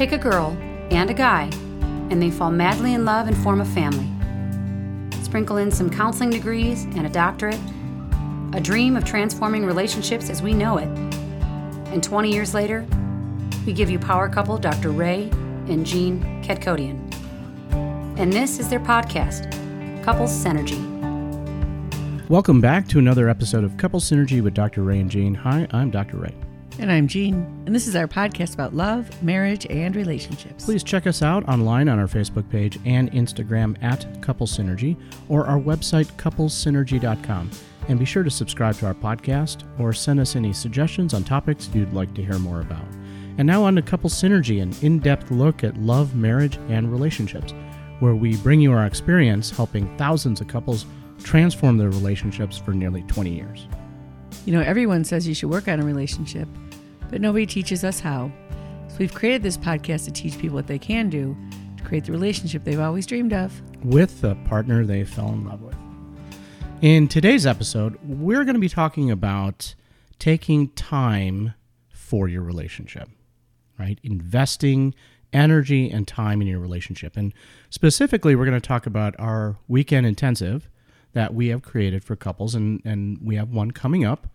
Take a girl and a guy, and they fall madly in love and form a family. Sprinkle in some counseling degrees and a doctorate, a dream of transforming relationships as we know it. And 20 years later, we give you power couple Dr. Ray and Jean Kadkhodaian. And this is their podcast, Couples Synergy. Welcome back to another episode of Couple Synergy with Dr. Ray and Jean. Hi, I'm Dr. Ray. And I'm Jean, and this is our podcast about love, marriage, and relationships. Please check us out online on our Facebook page and Instagram at Couple Synergy or our website, couplessynergy.com. And be sure to subscribe to our podcast or send us any suggestions on topics you'd like to hear more about. And now on to Couple Synergy, an in depth look at love, marriage, and relationships, where we bring you our experience helping thousands of couples transform their relationships for nearly 20 years. You know, everyone says you should work on a relationship, but nobody teaches us how. So we've created this podcast to teach people what they can do to create the relationship they've always dreamed of. with the partner they fell in love with. In today's episode, we're going to be talking about taking time for your relationship, right? Investing energy and time in your relationship. And specifically, we're going to talk about our weekend intensive that we have created for couples. And, and we have one coming up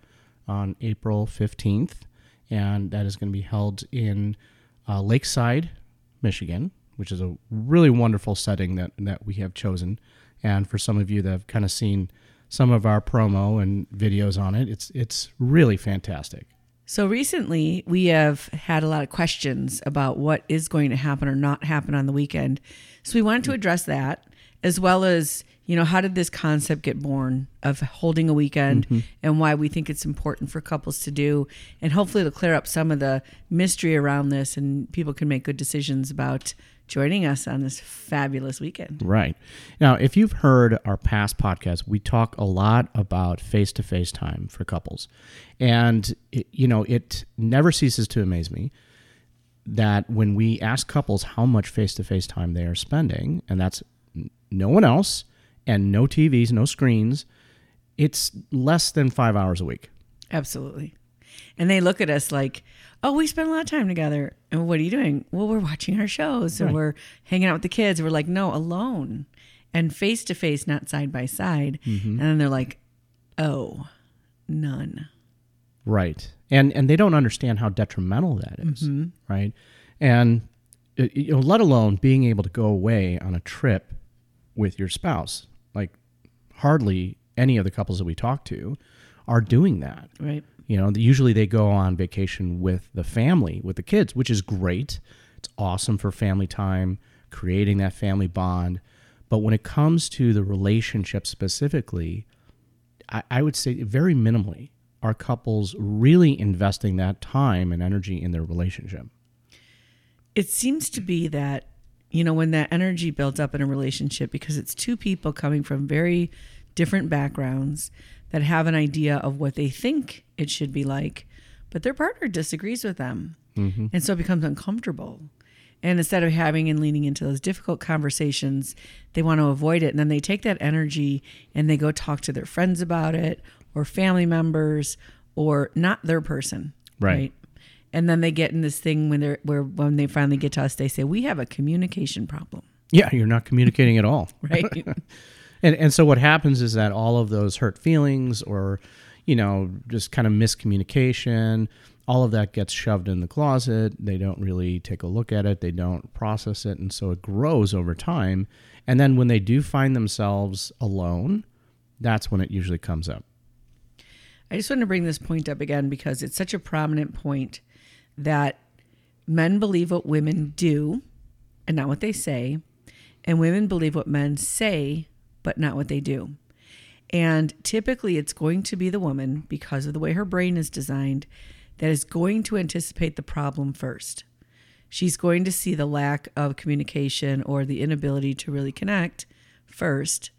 on April 15th, and that is going to be held in uh, Lakeside, Michigan, which is a really wonderful setting that, that we have chosen. And for some of you that have kind of seen some of our promo and videos on it, it's it's really fantastic. So recently, we have had a lot of questions about what is going to happen or not happen on the weekend. So we wanted to address that as well as, you know, how did this concept get born of holding a weekend mm-hmm. and why we think it's important for couples to do. And hopefully it'll clear up some of the mystery around this and people can make good decisions about joining us on this fabulous weekend. Right. Now, if you've heard our past podcasts, we talk a lot about face to face time for couples. And, it, you know, it never ceases to amaze me that when we ask couples how much face to face time they are spending, and that's no one else and no TVs, no screens, it's less than five hours a week. Absolutely. And they look at us like, oh, we spend a lot of time together. And what are you doing? Well, we're watching our shows and Right. we're hanging out with the kids. We're like, no, alone and face to face, not side by side. And then they're like, oh, none. Right. And and they don't understand how detrimental that is, right? And uh, you know, let alone being able to go away on a trip with your spouse. Like hardly any of the couples that we talk to are doing that. Right. You know, usually they go on vacation with the family, with the kids, which is great. It's awesome for family time, creating that family bond. But when it comes to the relationship specifically, I, I would say very minimally are couples really investing that time and energy in their relationship. It seems to be that, you know, when that energy builds up in a relationship, because it's two people coming from very different backgrounds that have an idea of what they think it should be like, but their partner disagrees with them. Mm-hmm. And so it becomes uncomfortable. And instead of having and leaning into those difficult conversations, they want to avoid it. And then they take that energy and they go talk to their friends about it or family members or not their person. Right. And then they get in this thing when they're where when they finally get to us, they say, We have a communication problem. Yeah, you're not communicating at all. Right. And and so what happens is that all of those hurt feelings or you know just kind of miscommunication, all of that gets shoved in the closet. They don't really take a look at it. They don't process it, and so it grows over time. And then when they do find themselves alone, that's when it usually comes up. I just want to bring this point up again because it's such a prominent point that men believe what women do and not what they say, and women believe what men say but not what they do. And typically, it's going to be the woman, because of the way her brain is designed, that is going to anticipate the problem first. She's going to see the lack of communication or the inability to really connect first.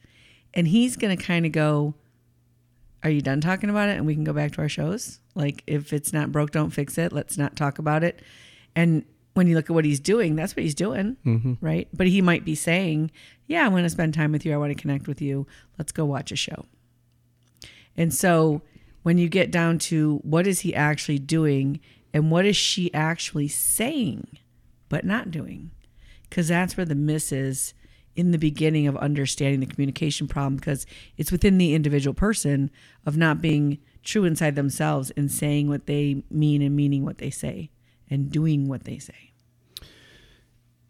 And he's going to kind of go, Are you done talking about it? And we can go back to our shows. Like, if it's not broke, don't fix it. Let's not talk about it. And when you look at what he's doing, that's what he's doing, mm-hmm. right? But he might be saying, Yeah, I want to spend time with you. I want to connect with you. Let's go watch a show. And so when you get down to what is he actually doing and what is she actually saying, but not doing. Because that's where the miss is in the beginning of understanding the communication problem, because it's within the individual person of not being true inside themselves and saying what they mean and meaning what they say and doing what they say.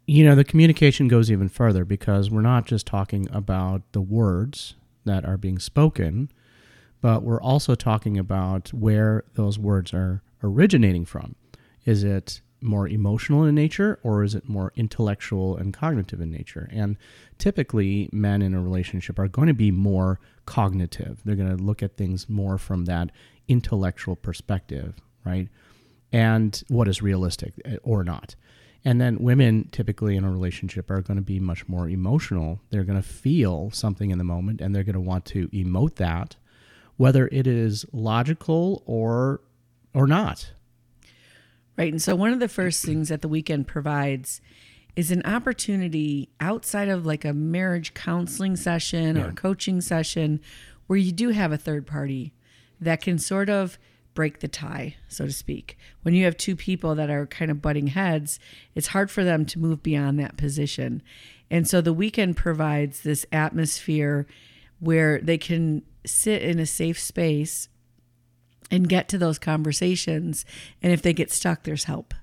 You know, the communication goes even further because we're not just talking about the words that are being spoken, but we're also talking about where those words are originating from. Is it more emotional in nature or is it more intellectual and cognitive in nature? And typically, men in a relationship are going to be more cognitive. They're going to look at things more from that intellectual perspective, right? And what is realistic eh, or not. And then women typically in a relationship are going to be much more emotional. They're going to feel something in the moment and they're going to want to emote that, whether it is logical or or not Right. And so one of the first things that the weekend provides is an opportunity outside of like a marriage counseling session or Yeah. a coaching session where you do have a third party that can sort of break the tie, so to speak. When you have two people that are kind of butting heads, it's hard for them to move beyond that position. And so the weekend provides this atmosphere where they can sit in a safe space and get to those conversations. And if they get stuck, there's help.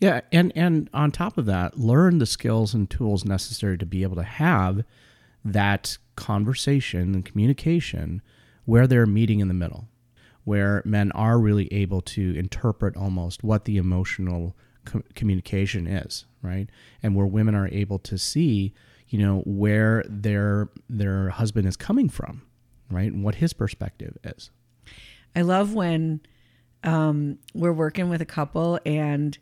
Yeah, and and on top of that, learn the skills and tools necessary to be able to have that conversation and communication where they're meeting in the middle, where men are really able to interpret almost what the emotional co- communication is, right? And where women are able to see, you know, where their their husband is coming from, right? And what his perspective is. I love when um, we're working with a couple and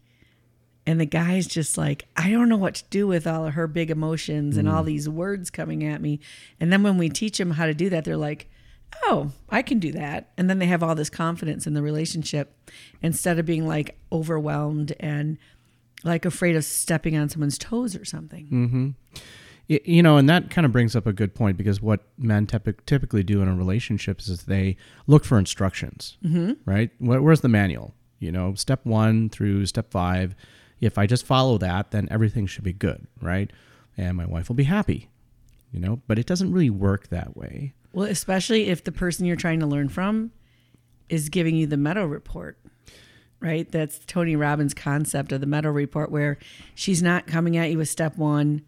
and the guy's just like, I don't know what to do with all of her big emotions and all these words coming at me. And then when we teach them how to do that, they're like, Oh, I can do that. And then they have all this confidence in the relationship instead of being like overwhelmed and like afraid of stepping on someone's toes or something. Y- you know, and that kind of brings up a good point because what men typ- typically do in a relationship is they look for instructions, mm-hmm. right? Where, where's the manual? You know, step one through step five. If I just follow that, then everything should be good, right? And my wife will be happy, you know, but it doesn't really work that way. Well, especially if the person you're trying to learn from is giving you the Meadow Report, right? That's Tony Robbins' concept of the Meadow Report, where she's not coming at you with step one.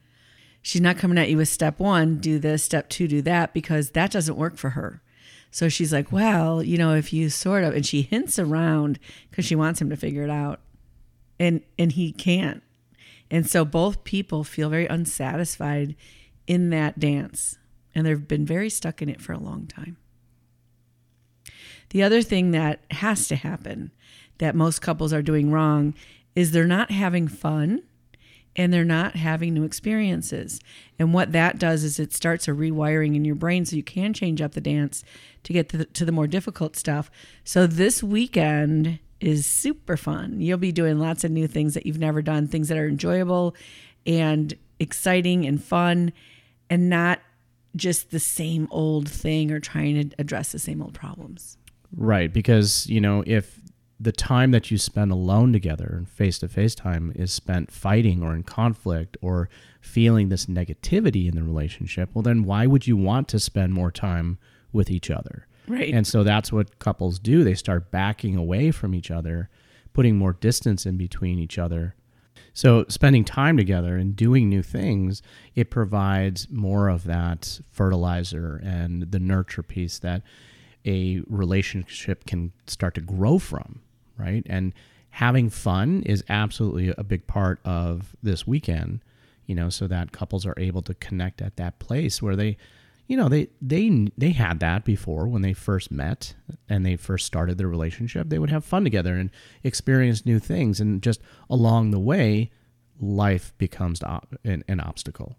She's not coming at you with step one, do this, step two, do that, because that doesn't work for her. So she's like, well, you know, if you sort of, and she hints around because she wants him to figure it out, and and he can't. And so both people feel very unsatisfied in that dance, and they've been very stuck in it for a long time. The other thing that has to happen that most couples are doing wrong is they're not having fun and they're not having new experiences. And what that does is it starts a rewiring in your brain so you can change up the dance to get to the, to the more difficult stuff. So this weekend is super fun. You'll be doing lots of new things that you've never done, things that are enjoyable and exciting and fun and not just the same old thing or trying to address the same old problems. Right, because you know if the time that you spend alone together and face to face time is spent fighting or in conflict or feeling this negativity in the relationship, well then why would you want to spend more time with each other? Right. And so that's what couples do. They start backing away from each other, putting more distance in between each other. So spending time together and doing new things, it provides more of that fertilizer and the nurture piece that a relationship can start to grow from, right? And having fun is absolutely a big part of this weekend, you know, so that couples are able to connect at that place where they you know they they they had that before when they first met and they first started their relationship. They would have fun together and experience new things. And just along the way life becomes an, an obstacle.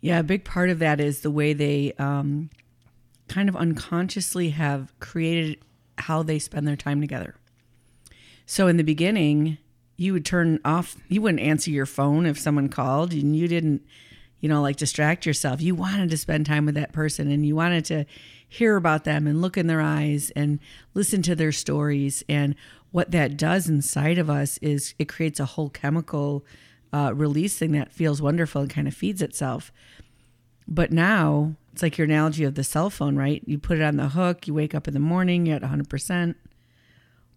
Yeah, a big part of that is the way they um, kind of unconsciously have created how they spend their time together. So in the beginning, you would turn off, you wouldn't answer your phone if someone called and you didn't, you know, like distract yourself. You wanted to spend time with that person and you wanted to hear about them and look in their eyes and listen to their stories. And what that does inside of us is it creates a whole chemical uh, release thing that feels wonderful and kind of feeds itself. But now it's like your analogy of the cell phone, right? You put it on the hook, you wake up in the morning, you're at 100%.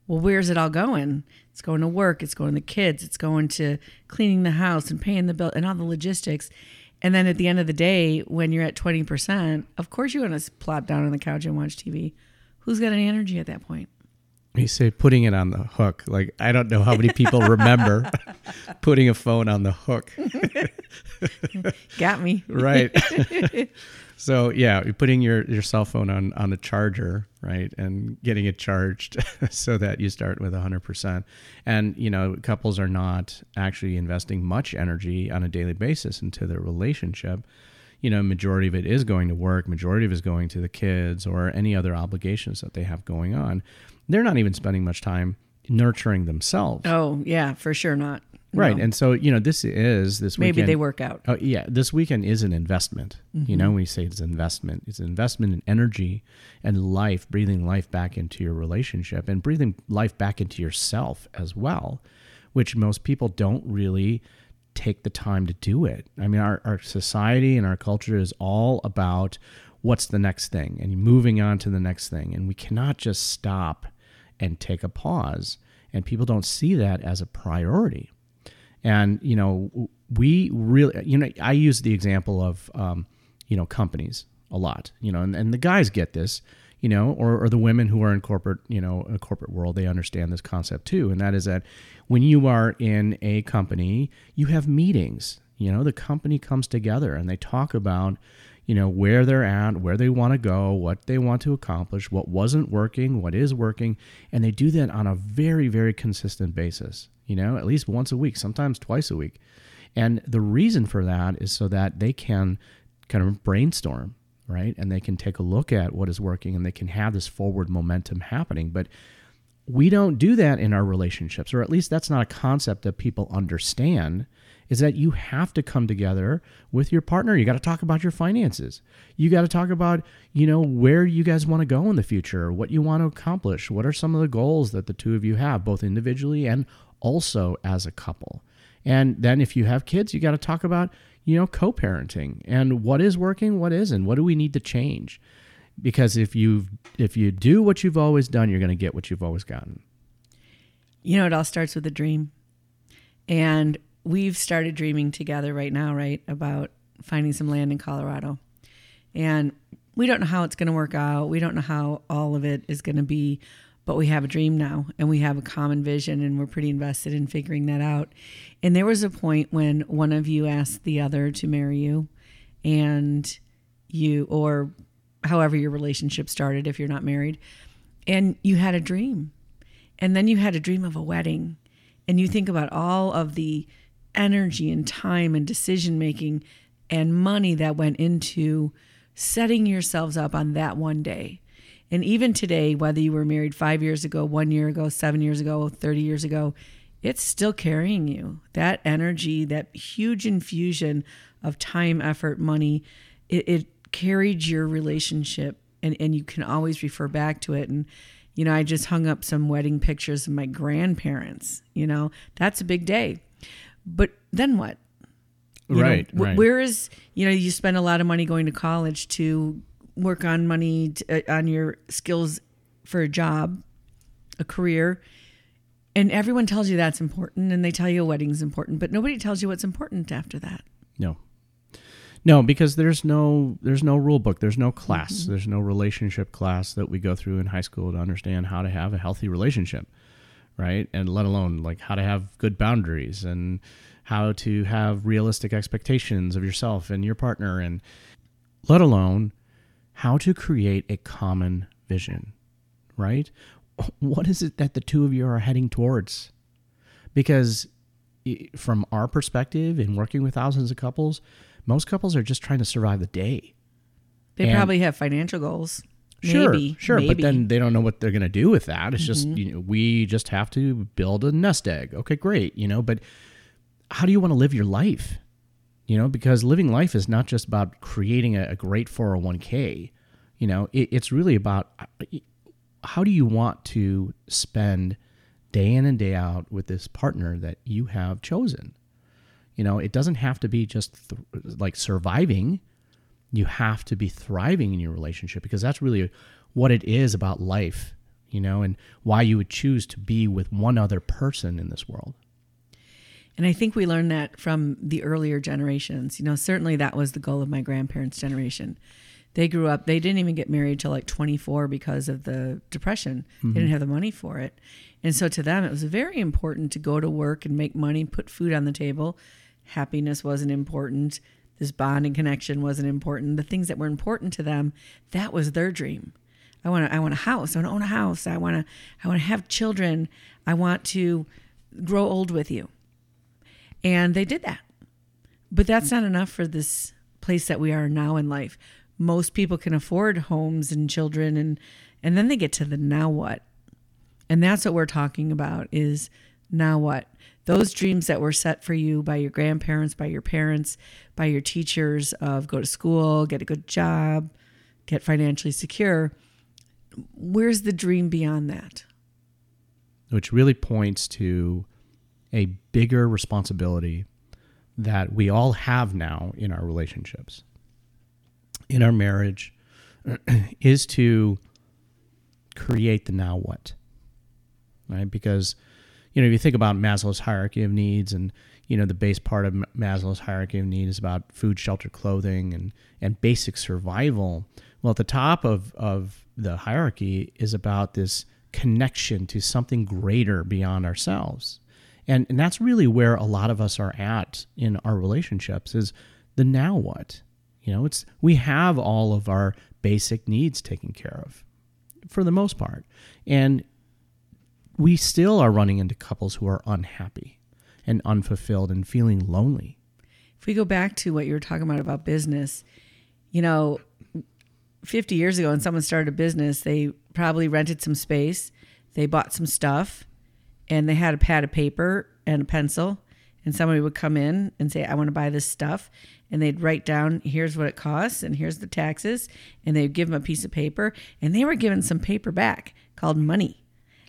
Well, where's it all going? It's going to work, it's going to the kids, it's going to cleaning the house and paying the bill and all the logistics. And then at the end of the day, when you're at 20%, of course you want to plop down on the couch and watch TV. Who's got any energy at that point? You say putting it on the hook. Like I don't know how many people remember putting a phone on the hook. Got me. right. so yeah, you're putting your, your cell phone on on a charger, right, and getting it charged so that you start with hundred percent. And you know, couples are not actually investing much energy on a daily basis into their relationship you know, majority of it is going to work, majority of it is going to the kids or any other obligations that they have going on. They're not even spending much time nurturing themselves. Oh, yeah, for sure not. Right. No. And so, you know, this is this weekend. Maybe weekend. they work out. Oh, yeah. This weekend is an investment. You know, mm-hmm. we say it's an investment, it's an investment in energy and life, breathing life back into your relationship and breathing life back into yourself as well, which most people don't really take the time to do it. I mean, our, our society and our culture is all about what's the next thing and moving on to the next thing. And we cannot just stop and take a pause. And people don't see that as a priority. And, you know, we really, you know, I use the example of, um, you know, companies a lot, you know, and, and the guys get this, you know, or, or the women who are in corporate, you know, a corporate world, they understand this concept too. And that is that when you are in a company, you have meetings, you know, the company comes together and they talk about, you know, where they're at, where they want to go, what they want to accomplish, what wasn't working, what is working. And they do that on a very, very consistent basis, you know, at least once a week, sometimes twice a week. And the reason for that is so that they can kind of brainstorm, right? And they can take a look at what is working and they can have this forward momentum happening. But we don't do that in our relationships, or at least that's not a concept that people understand. Is that you have to come together with your partner. You got to talk about your finances. You got to talk about, you know, where you guys want to go in the future, what you want to accomplish, what are some of the goals that the two of you have, both individually and also as a couple. And then if you have kids, you got to talk about, you know, co-parenting and what is working, what isn't, what do we need to change? Because if you if you do what you've always done, you're going to get what you've always gotten. You know, it all starts with a dream. And we've started dreaming together right now, right, about finding some land in Colorado. And we don't know how it's going to work out. We don't know how all of it is going to be, but we have a dream now and we have a common vision and we're pretty invested in figuring that out. And there was a point when one of you asked the other to marry you and you, or however your relationship started if you're not married, and you had a dream. And then you had a dream of a wedding. And you think about all of the energy and time and decision making and money that went into setting yourselves up on that one day. And even today, whether you were married five years ago, one year ago, seven years ago, 30 years ago, it's still carrying you. That energy, that huge infusion of time, effort, money, it, it carried your relationship and, and you can always refer back to it. And, you know, I just hung up some wedding pictures of my grandparents. You know, that's a big day. But then what? You right, know, right. Where is, you know, you spend a lot of money going to college to work on money, to, uh, on your skills for a job, a career. And everyone tells you that's important and they tell you a wedding's important, but nobody tells you what's important after that. No. No, because there's no there's no rule book, there's no class, there's no relationship class that we go through in high school to understand how to have a healthy relationship, right? And let alone like how to have good boundaries and how to have realistic expectations of yourself and your partner and let alone how to create a common vision, right? What is it that the two of you are heading towards? Because from our perspective in working with thousands of couples, most couples are just trying to survive the day. They And- probably have financial goals. Sure, maybe, sure, but maybe. Mm-hmm. then they don't know what they're going to do with that. It's just you know, we just have to build a nest egg. Okay, great, you know, but how do you want to live your life? You know, because living life is not just about creating a, a great 401k. You know, it, it's really about uh, how do you want to spend day in and day out with this partner that you have chosen. You know, it doesn't have to be just th- like surviving. You have to be thriving in your relationship because that's really what it is about life, you know, and why you would choose to be with one other person in this world. And I think we learned that from the earlier generations. You know, certainly that was the goal of my grandparents' generation. They grew up, they didn't even get married till like 24 because of the depression. Mm-hmm. They didn't have the money for it. And so to them, it was very important to go to work and make money, put food on the table. Happiness wasn't important. This bond and connection wasn't important. The things that were important to them, that was their dream. I want to, I want a house. I want to own a house. I want to, I want to have children. I want to grow old with you. And they did that. But that's not enough for this place that we are now in life. Most people can afford homes and children and and then they get to the now what. And that's what we're talking about is now what? Those dreams that were set for you by your grandparents, by your parents, by your teachers of go to school, get a good job, get financially secure. Where's the dream beyond that? Which really points to a bigger responsibility that we all have now in our relationships, in our marriage, is to create the now what. Right? Because, you know, if you think about Maslow's hierarchy of needs and, you know, the base part of Maslow's hierarchy of needs is about food, shelter, clothing, and, and basic survival. Well, at the top of, of the hierarchy is about this connection to something greater beyond ourselves and and that's really where a lot of us are at in our relationships is the now what you know it's we have all of our basic needs taken care of for the most part and we still are running into couples who are unhappy and unfulfilled and feeling lonely. If we go back to what you were talking about about business you know 50 years ago when someone started a business they probably rented some space they bought some stuff and they had a pad of paper and a pencil and somebody would come in and say i want to buy this stuff and they'd write down here's what it costs and here's the taxes and they'd give them a piece of paper and they were given some paper back called money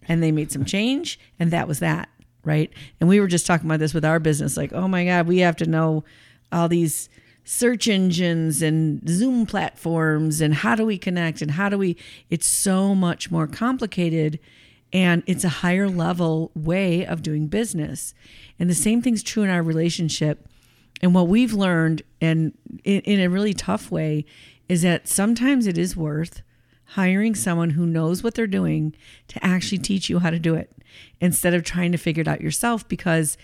and they made some change and that was that right and we were just talking about this with our business like oh my god we have to know all these search engines and zoom platforms and how do we connect and how do we it's so much more complicated and it's a higher level way of doing business. And the same thing's true in our relationship. And what we've learned, and in, in a really tough way, is that sometimes it is worth hiring someone who knows what they're doing to actually teach you how to do it instead of trying to figure it out yourself because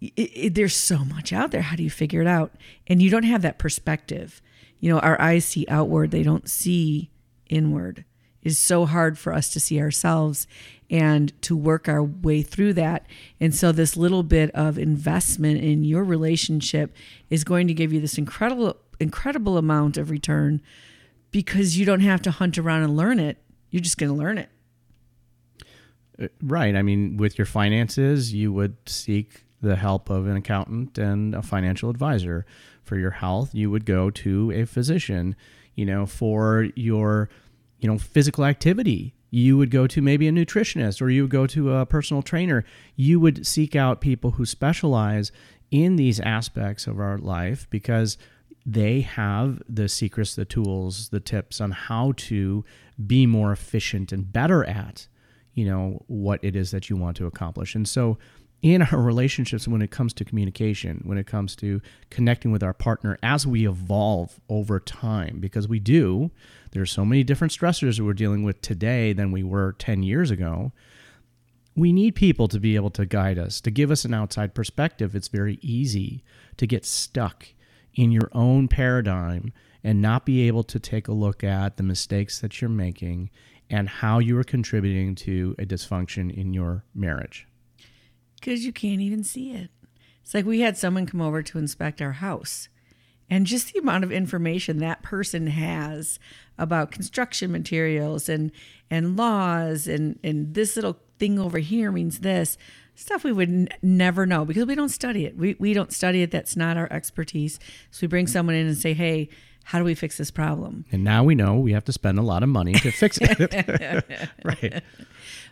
it, it, there's so much out there. How do you figure it out? And you don't have that perspective. You know, our eyes see outward, they don't see inward is so hard for us to see ourselves and to work our way through that. And so, this little bit of investment in your relationship is going to give you this incredible, incredible amount of return because you don't have to hunt around and learn it. You're just going to learn it. Uh, right. I mean, with your finances, you would seek the help of an accountant and a financial advisor. For your health, you would go to a physician. You know, for your you know, physical activity. You would go to maybe a nutritionist or you would go to a personal trainer. You would seek out people who specialize in these aspects of our life because they have the secrets, the tools, the tips on how to be more efficient and better at, you know, what it is that you want to accomplish. And so in our relationships when it comes to communication, when it comes to connecting with our partner as we evolve over time, because we do, there's so many different stressors that we're dealing with today than we were 10 years ago. We need people to be able to guide us, to give us an outside perspective. It's very easy to get stuck in your own paradigm and not be able to take a look at the mistakes that you're making and how you are contributing to a dysfunction in your marriage because you can't even see it. It's like we had someone come over to inspect our house. And just the amount of information that person has about construction materials and and laws and and this little thing over here means this stuff we would n- never know because we don't study it. We we don't study it. That's not our expertise. So we bring someone in and say, "Hey, how do we fix this problem? And now we know we have to spend a lot of money to fix it. right.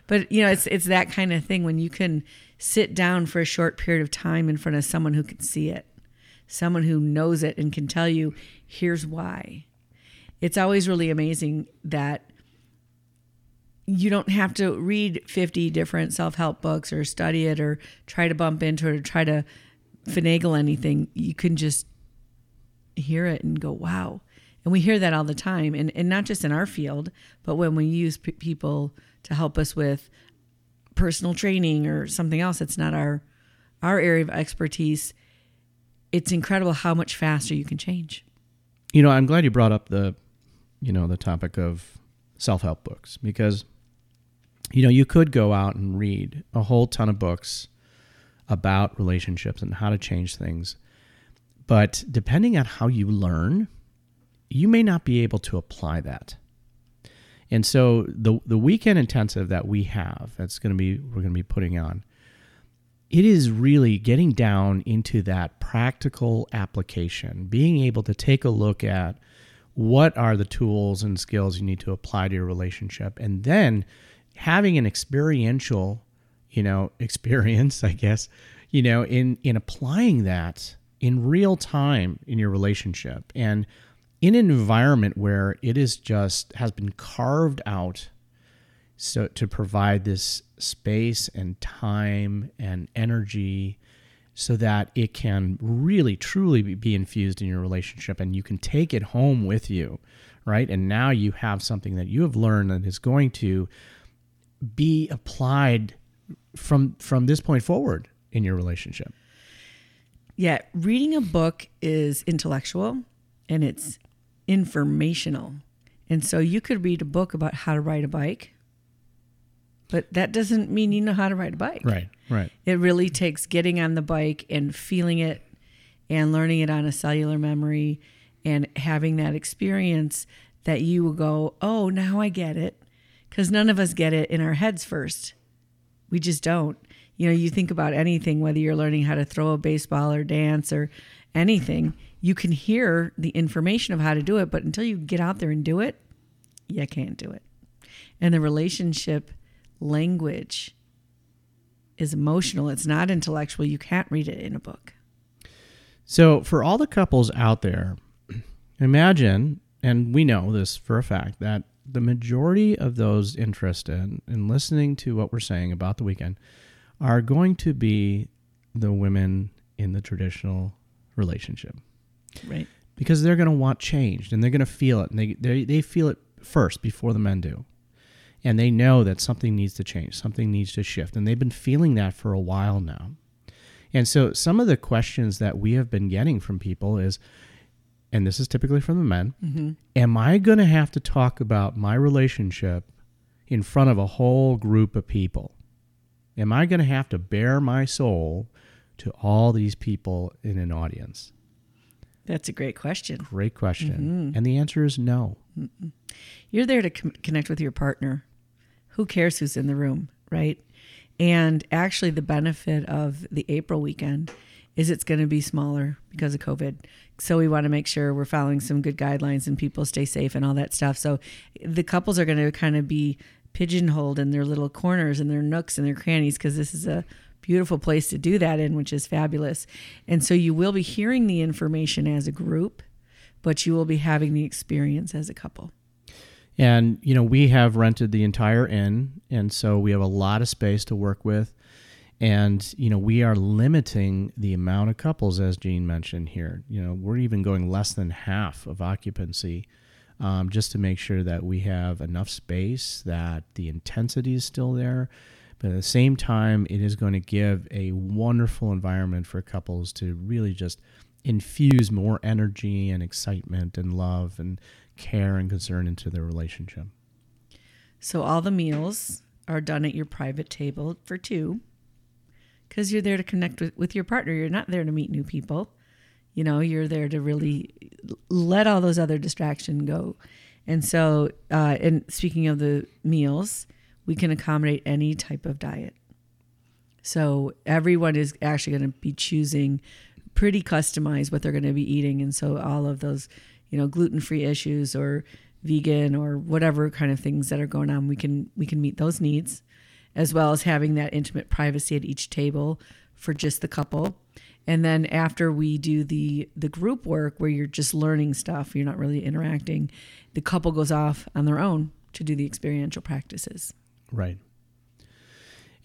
But you know, it's it's that kind of thing when you can sit down for a short period of time in front of someone who can see it, someone who knows it and can tell you, here's why. It's always really amazing that you don't have to read 50 different self-help books or study it or try to bump into it or try to finagle anything. You can just hear it and go, wow. And we hear that all the time. And, and not just in our field, but when we use p- people to help us with personal training or something else that's not our our area of expertise, it's incredible how much faster you can change. You know, I'm glad you brought up the, you know, the topic of self-help books because, you know, you could go out and read a whole ton of books about relationships and how to change things. But depending on how you learn, you may not be able to apply that. And so the the weekend intensive that we have, that's going to be we're going to be putting on. It is really getting down into that practical application, being able to take a look at what are the tools and skills you need to apply to your relationship and then having an experiential, you know, experience, I guess, you know, in in applying that in real time in your relationship and in an environment where it is just has been carved out so to provide this space and time and energy so that it can really truly be infused in your relationship and you can take it home with you right? And now you have something that you have learned that is going to be applied from from this point forward in your relationship Yeah, reading a book is intellectual and it's informational. And so you could read a book about how to ride a bike, but that doesn't mean you know how to ride a bike. right right It really takes getting on the bike and feeling it and learning it on a cellular memory and having that experience that you will go, oh, now I get it. Because none of us get it in our heads first. We just don't. You know, you think about anything, whether you're learning how to throw a baseball or dance or anything, you can hear the information of how to do it, but until you get out there and do it, you can't do it. And the relationship language is emotional, it's not intellectual. You can't read it in a book. So, for all the couples out there, imagine, and we know this for a fact, that the majority of those interested in listening to what we're saying about the weekend are going to be the women in the traditional relationship. Right. because they're going to want change and they're going to feel it and they, they, they feel it first before the men do. And they know that something needs to change something needs to shift and they've been feeling that for a while now. And so some of the questions that we have been getting from people is and this is typically from the men mm-hmm. am i going to have to talk about my relationship in front of a whole group of people am i going to have to bare my soul to all these people in an audience That's a great question. Great question. Mm-hmm. And the answer is no. You're there to com- connect with your partner. Who cares who's in the room, right? And actually, the benefit of the April weekend is it's going to be smaller because of COVID. So we want to make sure we're following some good guidelines and people stay safe and all that stuff. So the couples are going to kind of be pigeonholed in their little corners and their nooks and their crannies because this is a beautiful place to do that in, which is fabulous. And so you will be hearing the information as a group, but you will be having the experience as a couple. And, you know, we have rented the entire inn. And so we have a lot of space to work with. And, you know, we are limiting the amount of couples, as Jean mentioned here. You know, we're even going less than half of occupancy um, just to make sure that we have enough space, that the intensity is still there. But at the same time, it is going to give a wonderful environment for couples to really just infuse more energy and excitement and love and care and concern into their relationship. So all the meals are done at your private table for two because you're there to connect with, with your partner. You're not there to meet new people. You know, you're there to really let all those other distractions go. And so, uh, and speaking of the meals, we can accommodate any type of diet. So everyone is actually going to be choosing pretty customized what they're going to be eating. And so all of those, you know, gluten-free issues or vegan or whatever kind of things that are going on, we can we can meet those needs as well as having that intimate privacy at each table for just the couple. And then after we do the the group work where you're just learning stuff, you're not really interacting, the couple goes off on their own to do the experiential practices. Right.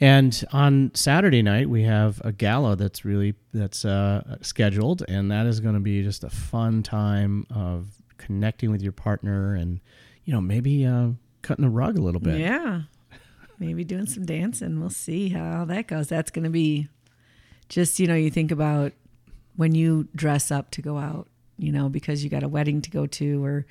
And on Saturday night we have a gala that's really that's uh, scheduled, and that is going to be just a fun time of connecting with your partner, and you know maybe uh, cutting the rug a little bit. Yeah, maybe doing some dancing. We'll see how that goes. That's going to be just you know you think about when you dress up to go out, you know, because you got a wedding to go to or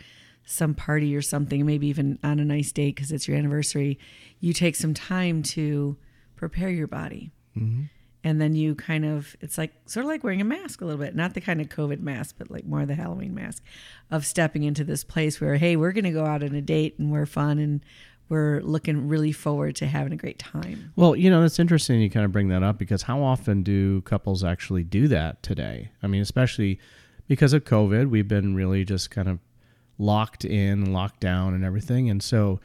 some party or something, maybe even on a nice date because it's your anniversary. You take some time to prepare your body. Mm-hmm. And then you kind of, it's like sort of like wearing a mask a little bit, not the kind of COVID mask, but like more of the Halloween mask of stepping into this place where, hey, we're going to go out on a date and we're fun and we're looking really forward to having a great time. Well, you know, it's interesting you kind of bring that up because how often do couples actually do that today? I mean, especially because of COVID, we've been really just kind of locked in, locked down, and everything. And so,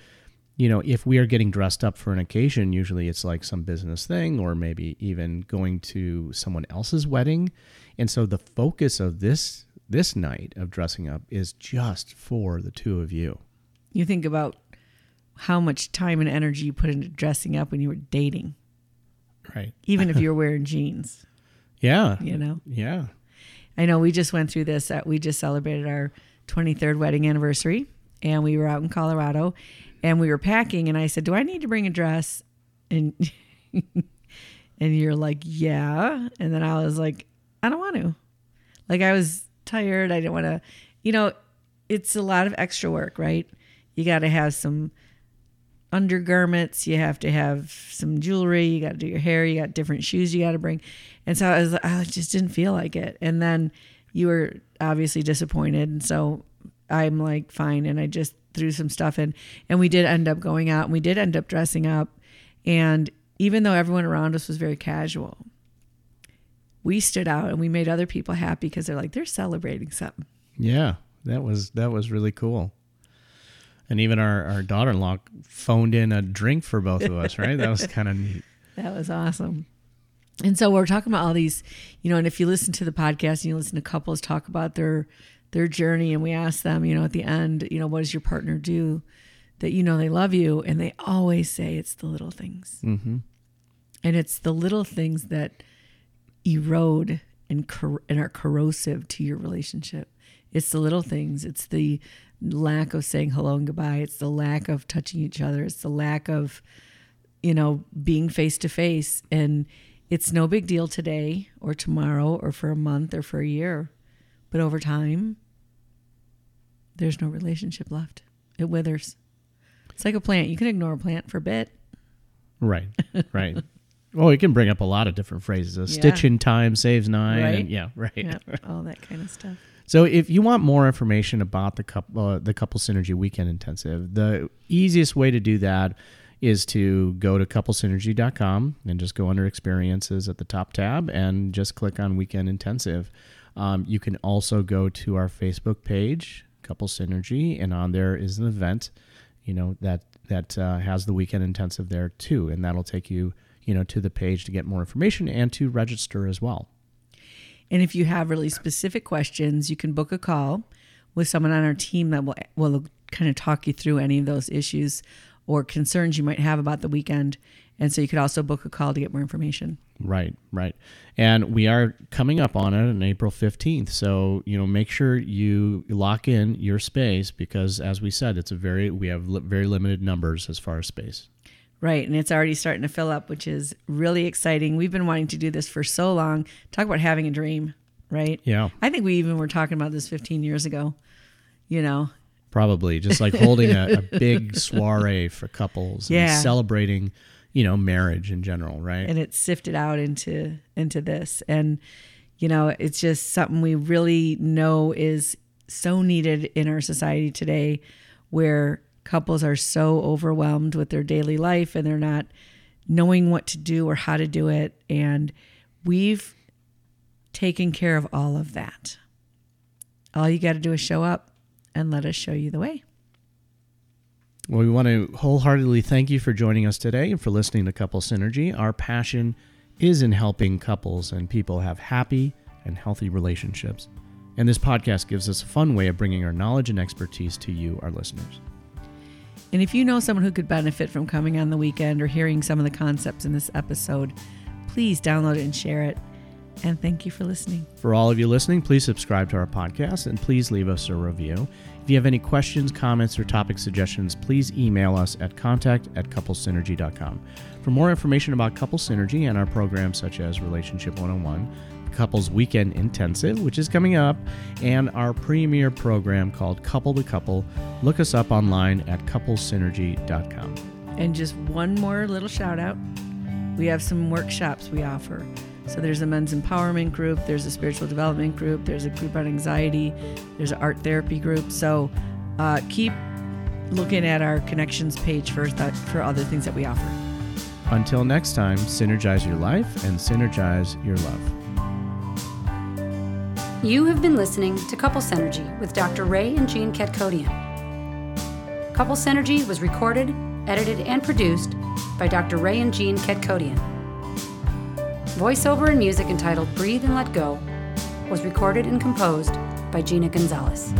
you know, if we are getting dressed up for an occasion, usually it's like some business thing or maybe even going to someone else's wedding. And so the focus of this this night of dressing up is just for the two of you. You think about how much time and energy you put into dressing up when you were dating, Right. even if you're wearing jeans, Yeah. you know? Yeah. I know we just went through this. Uh, we just celebrated our 23rd wedding anniversary, and we were out in Colorado, and we were packing. And I said, "Do I need to bring a dress?" And and you're like, "Yeah." And then I was like, "I don't want to." Like I was tired. I didn't want to. You know, it's a lot of extra work, right? You got to have some undergarments. You have to have some jewelry. You got to do your hair. You got different shoes you got to bring. And so I was, I just didn't feel like it. And then you were obviously disappointed. And so I'm like, fine. And I just threw some stuff in. And we did end up going out and we did end up dressing up. And even though everyone around us was very casual, we stood out and we made other people happy because they're like, they're celebrating something. Yeah. That was that was really cool. And even our, our daughter in law phoned in a drink for both of us, right? That was kind of neat. That was awesome. And so we're talking about all these, you know, and if you listen to the podcast and you listen to couples talk about their their journey and we ask them, you know, at the end, you know, what does your partner do that you know they love you and they always say it's the little things. Mm-hmm. And it's the little things that erode and cor- and are corrosive to your relationship. It's the little things. It's the lack of saying hello and goodbye. It's the lack of touching each other. It's the lack of, you know, being face to face. And it's no big deal today or tomorrow or for a month or for a year. But over time, there's no relationship left. It withers. It's like a plant. You can ignore a plant for a bit. Right. Right. well, we can bring up a lot of different phrases. A Yeah. stitch in time saves nine. Right. And yeah. Right. Yeah, all that kind of stuff. So if you want more information about the couple, uh, the couple synergy weekend intensive, the easiest way to do that is to go to couplesynergy.com and just go under experiences at the top tab and just click on weekend intensive. Um, you can also go to our Facebook page, Couple Synergy, and on there is an event, you know that that uh, has the weekend intensive there too, and that'll take you, you know, to the page to get more information and to register as well. And if you have really specific questions, you can book a call with someone on our team that will will kind of talk you through any of those issues or concerns you might have about the weekend. And so you could also book a call to get more information. Right, right. And we are coming up on it on April 15th. So, you know, make sure you lock in your space because as we said, it's a very we have li- very limited numbers as far as space. Right. And it's already starting to fill up, which is really exciting. We've been wanting to do this for so long. Talk about having a dream, right? Yeah. I think we even were talking about this 15 years ago, you know, Probably just like holding a, a big soiree for couples and Yeah. celebrating, you know, marriage in general, right? and it's sifted out into into this and you know it's just something we really know is so needed in our society today where couples are so overwhelmed with their daily life and they're not knowing what to do or how to do it and we've taken care of all of that all you got to do is show up and let us show you the way. Well, we want to wholeheartedly thank you for joining us today and for listening to Couple Synergy. Our passion is in helping couples and people have happy and healthy relationships. And this podcast gives us a fun way of bringing our knowledge and expertise to you, our listeners. And if you know someone who could benefit from coming on the weekend or hearing some of the concepts in this episode, please download it and share it. And thank you for listening. For all of you listening, please subscribe to our podcast and please leave us a review. If you have any questions, comments, or topic suggestions, please email us at contact at couplesynergy.com. For more information about Couple Synergy and our programs such as Relationship 101, Couples Weekend Intensive, which is coming up, and our premier program called Couple to Couple, look us up online at couplesynergy.com. And just one more little shout out we have some workshops we offer. So there's a men's empowerment group, there's a spiritual development group, there's a group on anxiety, there's an art therapy group. So uh, keep looking at our connections page for th- for other things that we offer. Until next time, synergize your life and synergize your love. You have been listening to Couple Synergy with Dr. Ray and Jean Kadkhodaian. Couple Synergy was recorded, edited, and produced by Dr. Ray and Jean Kadkhodaian. Voiceover and music entitled Breathe and Let Go was recorded and composed by Gina Gonzalez.